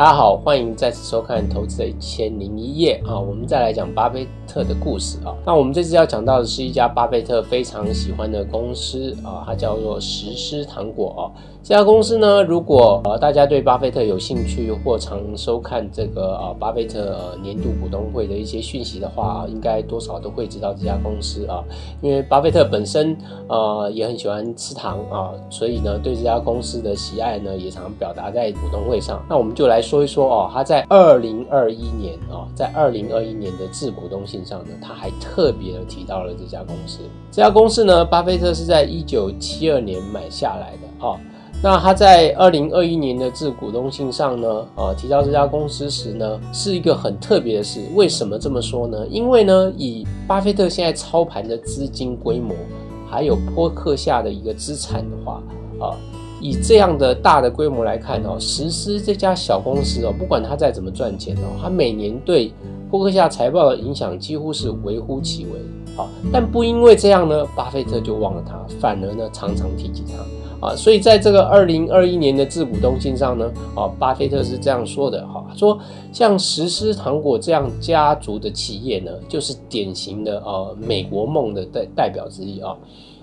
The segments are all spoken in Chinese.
大家好，欢迎再次收看《投资的一千零一夜》啊，我们再来讲巴菲特的故事啊。那我们这次要讲到的是一家巴菲特非常喜欢的公司啊，它叫做实施糖果啊。这家公司呢，如果呃大家对巴菲特有兴趣或常收看这个啊巴菲特呃年度股东会的一些讯息的话，应该多少都会知道这家公司啊。因为巴菲特本身呃也很喜欢吃糖啊，所以呢对这家公司的喜爱呢也常表达在股东会上。那我们就来说一说哦，他在二零二一年啊，在二零二一年的致股东信上呢，他还特别的提到了这家公司。这家公司呢，巴菲特是在一九七二年买下来的啊。那他在二零二一年的致股东信上呢，啊提到这家公司时呢，是一个很特别的事。为什么这么说呢？因为呢，以巴菲特现在操盘的资金规模，还有波克下的一个资产的话，啊，以这样的大的规模来看哦，实施这家小公司哦，不管他再怎么赚钱哦，他每年对波克夏财报的影响几乎是微乎其微。好，但不因为这样呢，巴菲特就忘了他，反而呢，常常提起他。啊，所以在这个二零二一年的致股东信上呢，啊，巴菲特是这样说的，哈，说像实施糖果这样家族的企业呢，就是典型的呃美国梦的代代表之一啊，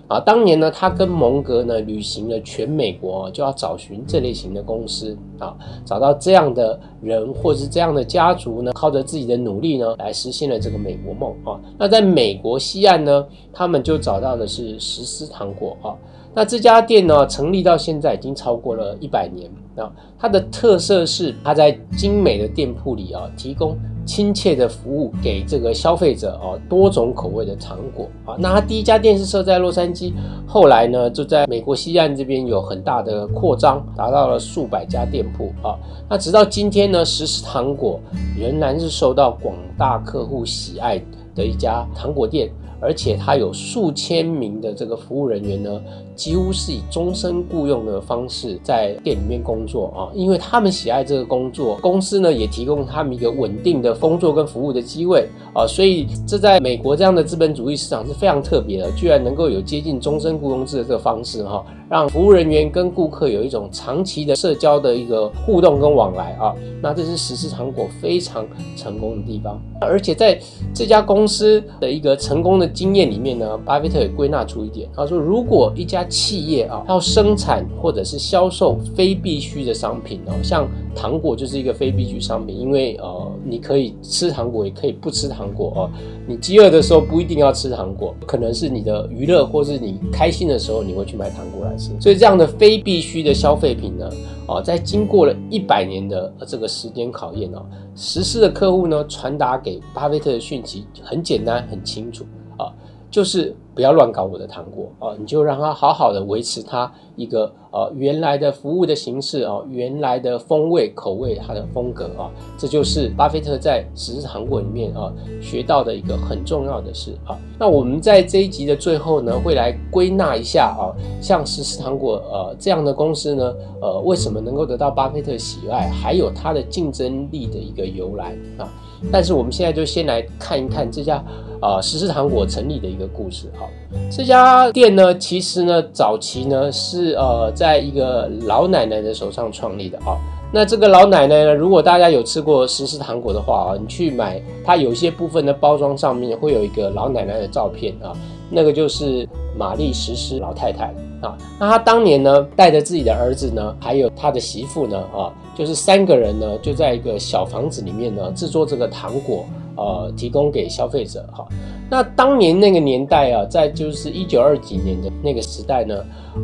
啊，当年呢，他跟蒙格呢旅行了全美国，就要找寻这类型的公司啊，找到这样的人或是这样的家族呢，靠着自己的努力呢，来实现了这个美国梦啊。那在美国西岸呢，他们就找到的是石狮糖果啊。那这家店呢，成立到现在已经超过了一百年啊。它的特色是，它在精美的店铺里啊，提供亲切的服务给这个消费者啊，多种口味的糖果啊。那它第一家店是设在洛杉矶，后来呢，就在美国西岸这边有很大的扩张，达到了数百家店铺啊。那直到今天呢，实施糖果仍然是受到广大客户喜爱的一家糖果店。而且它有数千名的这个服务人员呢，几乎是以终身雇佣的方式在店里面工作啊，因为他们喜爱这个工作，公司呢也提供他们一个稳定的工作跟服务的机会啊，所以这在美国这样的资本主义市场是非常特别的，居然能够有接近终身雇佣制的这个方式哈。让服务人员跟顾客有一种长期的社交的一个互动跟往来啊，那这是实施糖果非常成功的地方。而且在这家公司的一个成功的经验里面呢，巴菲特也归纳出一点，他说如果一家企业啊要生产或者是销售非必需的商品哦，像糖果就是一个非必需商品，因为呃你可以吃糖果也可以不吃糖果哦，你饥饿的时候不一定要吃糖果，可能是你的娱乐或是你开心的时候你会去买糖果来吃。所以这样的非必需的消费品呢，啊，在经过了一百年的这个时间考验啊，实施的客户呢，传达给巴菲特的讯息很简单很清楚啊，就是。不要乱搞我的糖果啊！你就让它好好的维持它一个呃原来的服务的形式啊，原来的风味口味它的风格啊，这就是巴菲特在实施糖果里面啊学到的一个很重要的事啊。那我们在这一集的最后呢，会来归纳一下啊，像实施糖果呃这样的公司呢，呃为什么能够得到巴菲特喜爱，还有它的竞争力的一个由来啊。但是我们现在就先来看一看这家啊实施糖果成立的一个故事啊。这家店呢，其实呢，早期呢是呃，在一个老奶奶的手上创立的啊。那这个老奶奶呢，如果大家有吃过实施糖果的话啊，你去买，它有些部分的包装上面会有一个老奶奶的照片啊，那个就是玛丽实施老太太啊。那她当年呢，带着自己的儿子呢，还有他的媳妇呢啊，就是三个人呢，就在一个小房子里面呢，制作这个糖果。呃，提供给消费者哈。那当年那个年代啊，在就是一九二几年的那个时代呢，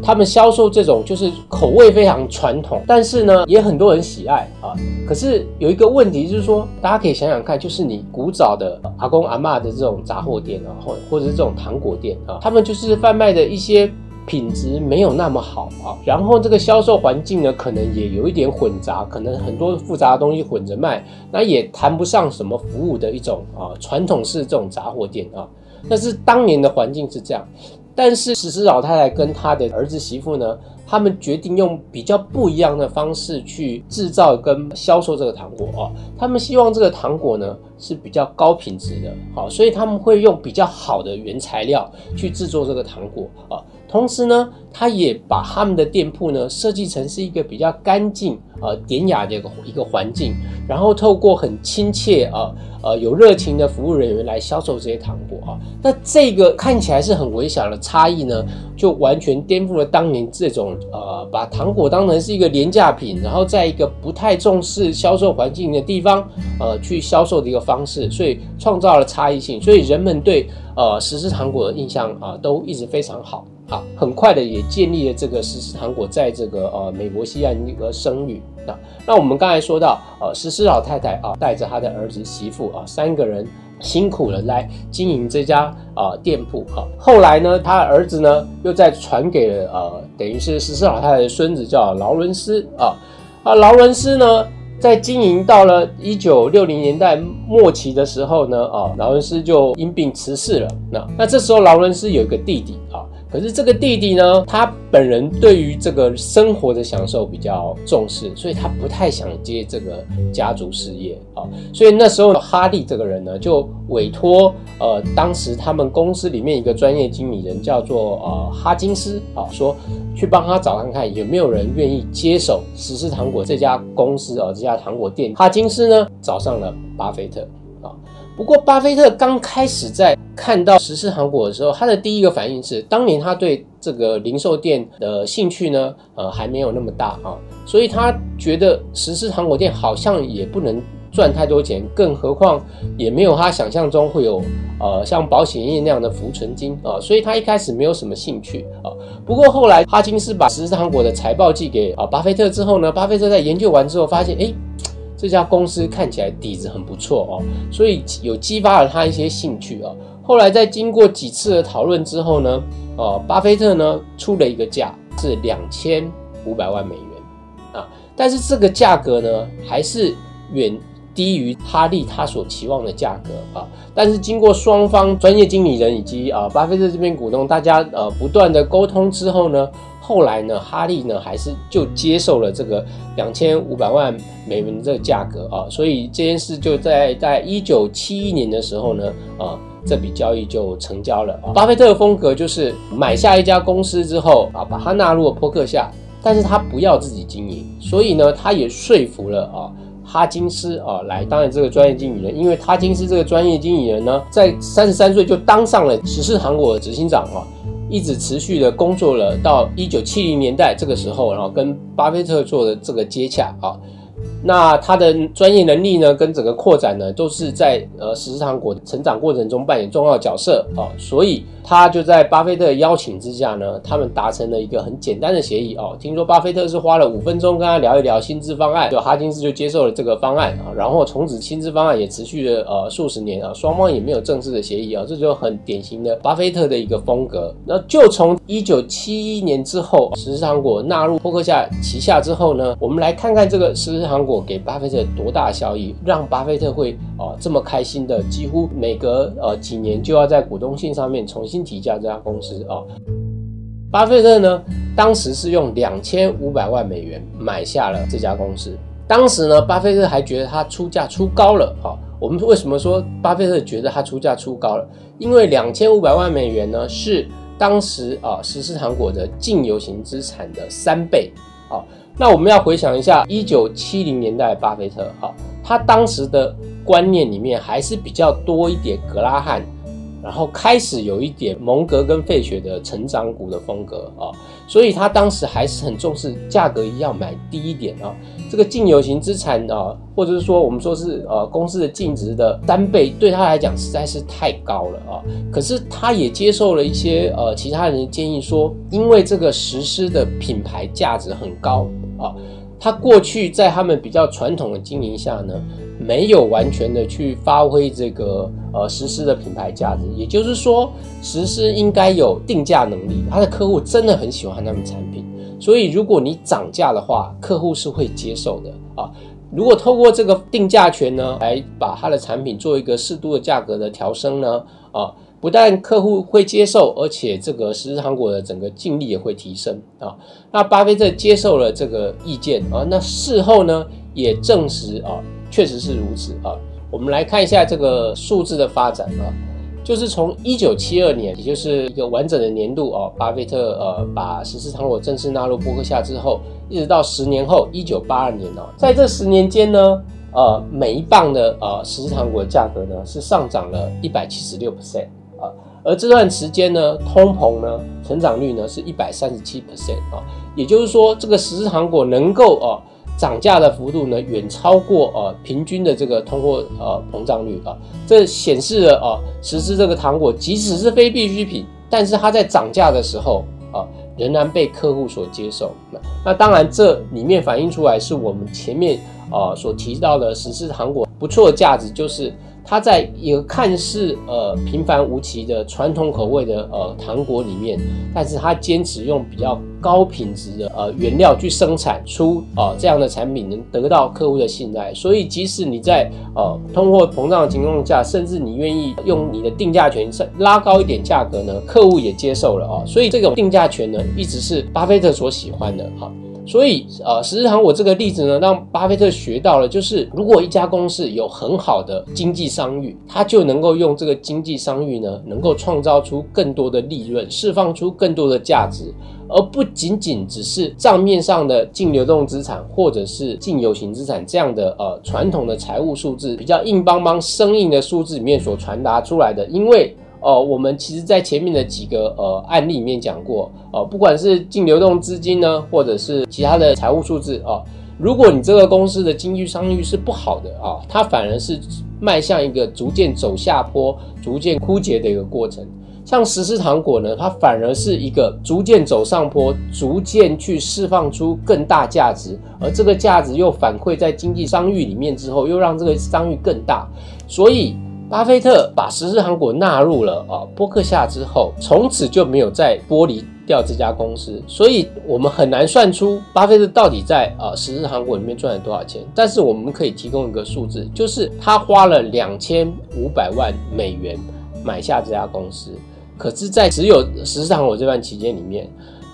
他们销售这种就是口味非常传统，但是呢，也很多人喜爱啊。可是有一个问题就是说，大家可以想想看，就是你古早的阿公阿妈的这种杂货店啊，或或者是这种糖果店啊，他们就是贩卖的一些。品质没有那么好啊，然后这个销售环境呢，可能也有一点混杂，可能很多复杂的东西混着卖，那也谈不上什么服务的一种啊，传统式这种杂货店啊。但是当年的环境是这样，但是史诗老太太跟她的儿子媳妇呢，他们决定用比较不一样的方式去制造跟销售这个糖果啊。他们希望这个糖果呢是比较高品质的，好，所以他们会用比较好的原材料去制作这个糖果啊。同时呢，他也把他们的店铺呢设计成是一个比较干净、呃典雅的一个一个环境，然后透过很亲切啊。呃，有热情的服务人员来销售这些糖果啊，那这个看起来是很微小的差异呢，就完全颠覆了当年这种呃把糖果当成是一个廉价品，然后在一个不太重视销售环境的地方呃去销售的一个方式，所以创造了差异性，所以人们对呃实施糖果的印象啊都一直非常好。好，很快的也建立了这个实施糖果在这个呃美国西岸一个声誉。那那我们刚才说到，呃，实施老太太啊带着她的儿子媳妇啊三个人辛苦了来经营这家啊店铺啊。后来呢，他儿子呢又再传给了呃等于是实施老太太的孙子叫劳伦斯啊啊劳伦斯呢在经营到了一九六零年代末期的时候呢啊劳伦斯就因病辞世了。那那这时候劳伦斯有一个弟弟啊。可是这个弟弟呢，他本人对于这个生活的享受比较重视，所以他不太想接这个家族事业啊。所以那时候哈利这个人呢，就委托呃当时他们公司里面一个专业经理人叫做呃哈金斯啊，说去帮他找看看有没有人愿意接手实施糖果这家公司啊这家糖果店。哈金斯呢找上了巴菲特。不过巴菲特刚开始在看到实施糖果的时候，他的第一个反应是，当年他对这个零售店的兴趣呢，呃，还没有那么大啊，所以他觉得实施糖果店好像也不能赚太多钱，更何况也没有他想象中会有呃像保险业那样的浮存金啊，所以他一开始没有什么兴趣啊。不过后来哈金斯把实施糖果的财报寄给啊巴菲特之后呢，巴菲特在研究完之后发现，哎。这家公司看起来底子很不错哦，所以有激发了他一些兴趣哦。后来在经过几次的讨论之后呢，呃，巴菲特呢出了一个价是两千五百万美元啊，但是这个价格呢还是远低于哈利他所期望的价格啊。但是经过双方专业经理人以及啊巴菲特这边股东大家呃不断的沟通之后呢。后来呢，哈利呢还是就接受了这个两千五百万美元的这个价格啊，所以这件事就在在一九七一年的时候呢，啊，这笔交易就成交了。巴菲特的风格就是买下一家公司之后啊，把它纳入了波克夏，但是他不要自己经营，所以呢，他也说服了啊哈金斯啊来当然这个专业经理人，因为哈金斯这个专业经理人呢，在三十三岁就当上了十四糖果的执行长啊。一直持续的工作了到一九七零年代这个时候，然后跟巴菲特做的这个接洽啊。那他的专业能力呢，跟整个扩展呢，都是在呃十糖果成长过程中扮演重要角色啊，所以他就在巴菲特邀请之下呢，他们达成了一个很简单的协议哦。听说巴菲特是花了五分钟跟他聊一聊薪资方案，就哈金斯就接受了这个方案啊，然后从此薪资方案也持续了呃数十年啊，双方也没有正式的协议啊，这就很典型的巴菲特的一个风格。那就从一九七一年之后，十糖果纳入波克夏旗下之后呢，我们来看看这个十糖果。给巴菲特多大效益，让巴菲特会啊这么开心的，几乎每隔呃几年就要在股东信上面重新提价这家公司啊。巴菲特呢，当时是用两千五百万美元买下了这家公司。当时呢，巴菲特还觉得他出价出高了啊。我们为什么说巴菲特觉得他出价出高了？因为两千五百万美元呢，是当时啊十四糖果的净有形资产的三倍啊。那我们要回想一下，一九七零年代巴菲特哈，他当时的观念里面还是比较多一点格拉汉，然后开始有一点蒙格跟费雪的成长股的风格啊，所以他当时还是很重视价格一定要买低一点啊。这个净有形资产啊，或者是说我们说是呃公司的净值的三倍，对他来讲实在是太高了啊。可是他也接受了一些呃其他人的建议，说因为这个实施的品牌价值很高。啊，他过去在他们比较传统的经营下呢，没有完全的去发挥这个呃实施的品牌价值，也就是说，实施应该有定价能力，他的客户真的很喜欢他们产品，所以如果你涨价的话，客户是会接受的啊。如果透过这个定价权呢，来把他的产品做一个适度的价格的调升呢，啊。不但客户会接受，而且这个实施糖果的整个净利也会提升啊。那巴菲特接受了这个意见啊，那事后呢也证实啊，确实是如此啊。我们来看一下这个数字的发展啊。就是从一九七二年，也就是一个完整的年度哦，巴菲特呃把实施糖果正式纳入波克夏之后，一直到十年后一九八二年哦，在这十年间呢，呃，每一磅的呃实施糖果的价格呢是上涨了一百七十六 percent，而这段时间呢，通膨呢成长率呢是一百三十七 percent 啊，也就是说这个实施糖果能够哦。涨价的幅度呢，远超过呃平均的这个通货呃膨胀率啊，这显示了啊，实施这个糖果即使是非必需品，但是它在涨价的时候啊，仍然被客户所接受。那那当然，这里面反映出来是我们前面啊所提到的实施糖果不错的价值，就是。它在一个看似呃平凡无奇的传统口味的呃糖果里面，但是它坚持用比较高品质的呃原料去生产出啊这样的产品，能得到客户的信赖。所以即使你在呃通货膨胀的情况下，甚至你愿意用你的定价权拉高一点价格呢，客户也接受了啊。所以这种定价权呢，一直是巴菲特所喜欢的哈。所以，呃，实际上我这个例子呢，让巴菲特学到了，就是如果一家公司有很好的经济商誉，他就能够用这个经济商誉呢，能够创造出更多的利润，释放出更多的价值，而不仅仅只是账面上的净流动资产或者是净有形资产这样的呃传统的财务数字，比较硬邦邦、生硬的数字里面所传达出来的，因为。哦，我们其实，在前面的几个呃案例里面讲过，哦，不管是净流动资金呢，或者是其他的财务数字啊，如果你这个公司的经济商誉是不好的啊，它反而是迈向一个逐渐走下坡、逐渐枯竭的一个过程。像实施糖果呢，它反而是一个逐渐走上坡、逐渐去释放出更大价值，而这个价值又反馈在经济商誉里面之后，又让这个商誉更大，所以。巴菲特把实施糖果纳入了啊波克夏之后，从此就没有再剥离掉这家公司，所以我们很难算出巴菲特到底在啊实施糖果里面赚了多少钱。但是我们可以提供一个数字，就是他花了两千五百万美元买下这家公司。可是，在只有实施糖果这段期间里面，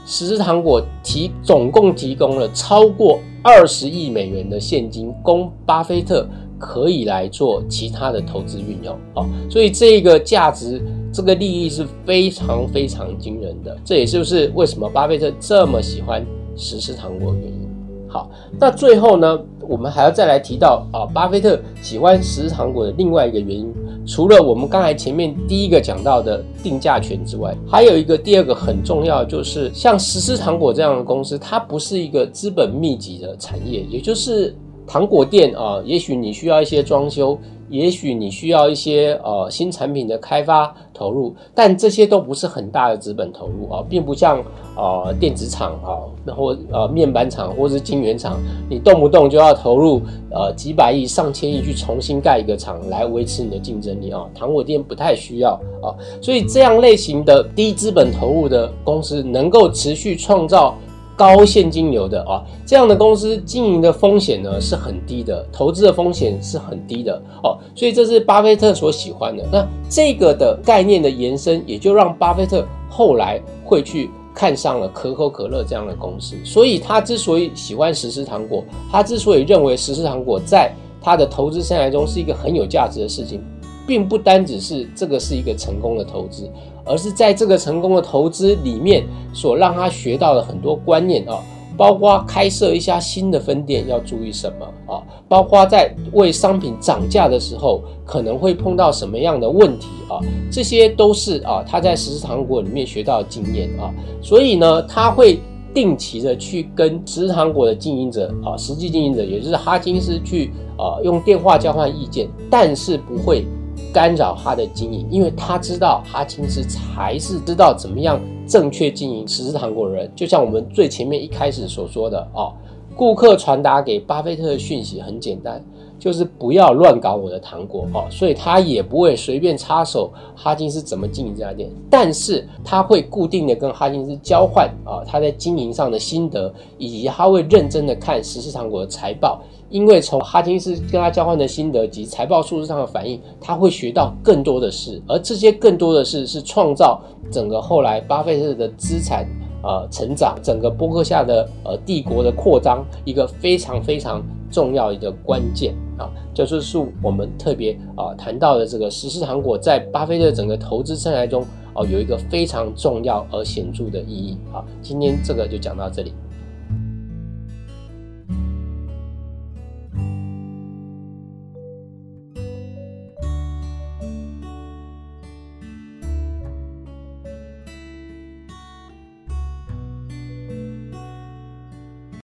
实施糖果提总共提供了超过二十亿美元的现金供巴菲特。可以来做其他的投资运用啊，所以这个价值、这个利益是非常非常惊人的。这也就是为什么巴菲特这么喜欢实施糖果的原因。好，那最后呢，我们还要再来提到啊，巴菲特喜欢实施糖果的另外一个原因，除了我们刚才前面第一个讲到的定价权之外，还有一个第二个很重要，就是像实施糖果这样的公司，它不是一个资本密集的产业，也就是。糖果店啊，也许你需要一些装修，也许你需要一些呃新产品的开发投入，但这些都不是很大的资本投入啊，并不像呃电子厂啊，然后呃面板厂或者是晶圆厂，你动不动就要投入呃几百亿、上千亿去重新盖一个厂来维持你的竞争力啊。糖果店不太需要啊，所以这样类型的低资本投入的公司，能够持续创造。高现金流的啊，这样的公司经营的风险呢是很低的，投资的风险是很低的哦，所以这是巴菲特所喜欢的。那这个的概念的延伸，也就让巴菲特后来会去看上了可口可乐这样的公司。所以他之所以喜欢实施糖果，他之所以认为实施糖果在他的投资生涯中是一个很有价值的事情。并不单只是这个是一个成功的投资，而是在这个成功的投资里面所让他学到的很多观念啊，包括开设一家新的分店要注意什么啊，包括在为商品涨价的时候可能会碰到什么样的问题啊，这些都是啊他在实施糖果里面学到的经验啊，所以呢，他会定期的去跟实施糖果的经营者啊，实际经营者也就是哈金斯去啊用电话交换意见，但是不会。干扰他的经营，因为他知道哈金斯才是知道怎么样正确经营实施糖果的人。就像我们最前面一开始所说的哦，顾客传达给巴菲特的讯息很简单，就是不要乱搞我的糖果哦，所以他也不会随便插手哈金斯怎么经营这家店，但是他会固定的跟哈金斯交换啊他在经营上的心得，以及他会认真的看实施糖果的财报。因为从哈金斯跟他交换的心得及财报数字上的反应，他会学到更多的事，而这些更多的事是创造整个后来巴菲特的资产呃成长，整个波克夏的呃帝国的扩张一个非常非常重要的关键啊，就是是我们特别啊谈到的这个实施糖果在巴菲特整个投资生涯中哦有一个非常重要而显著的意义啊。今天这个就讲到这里。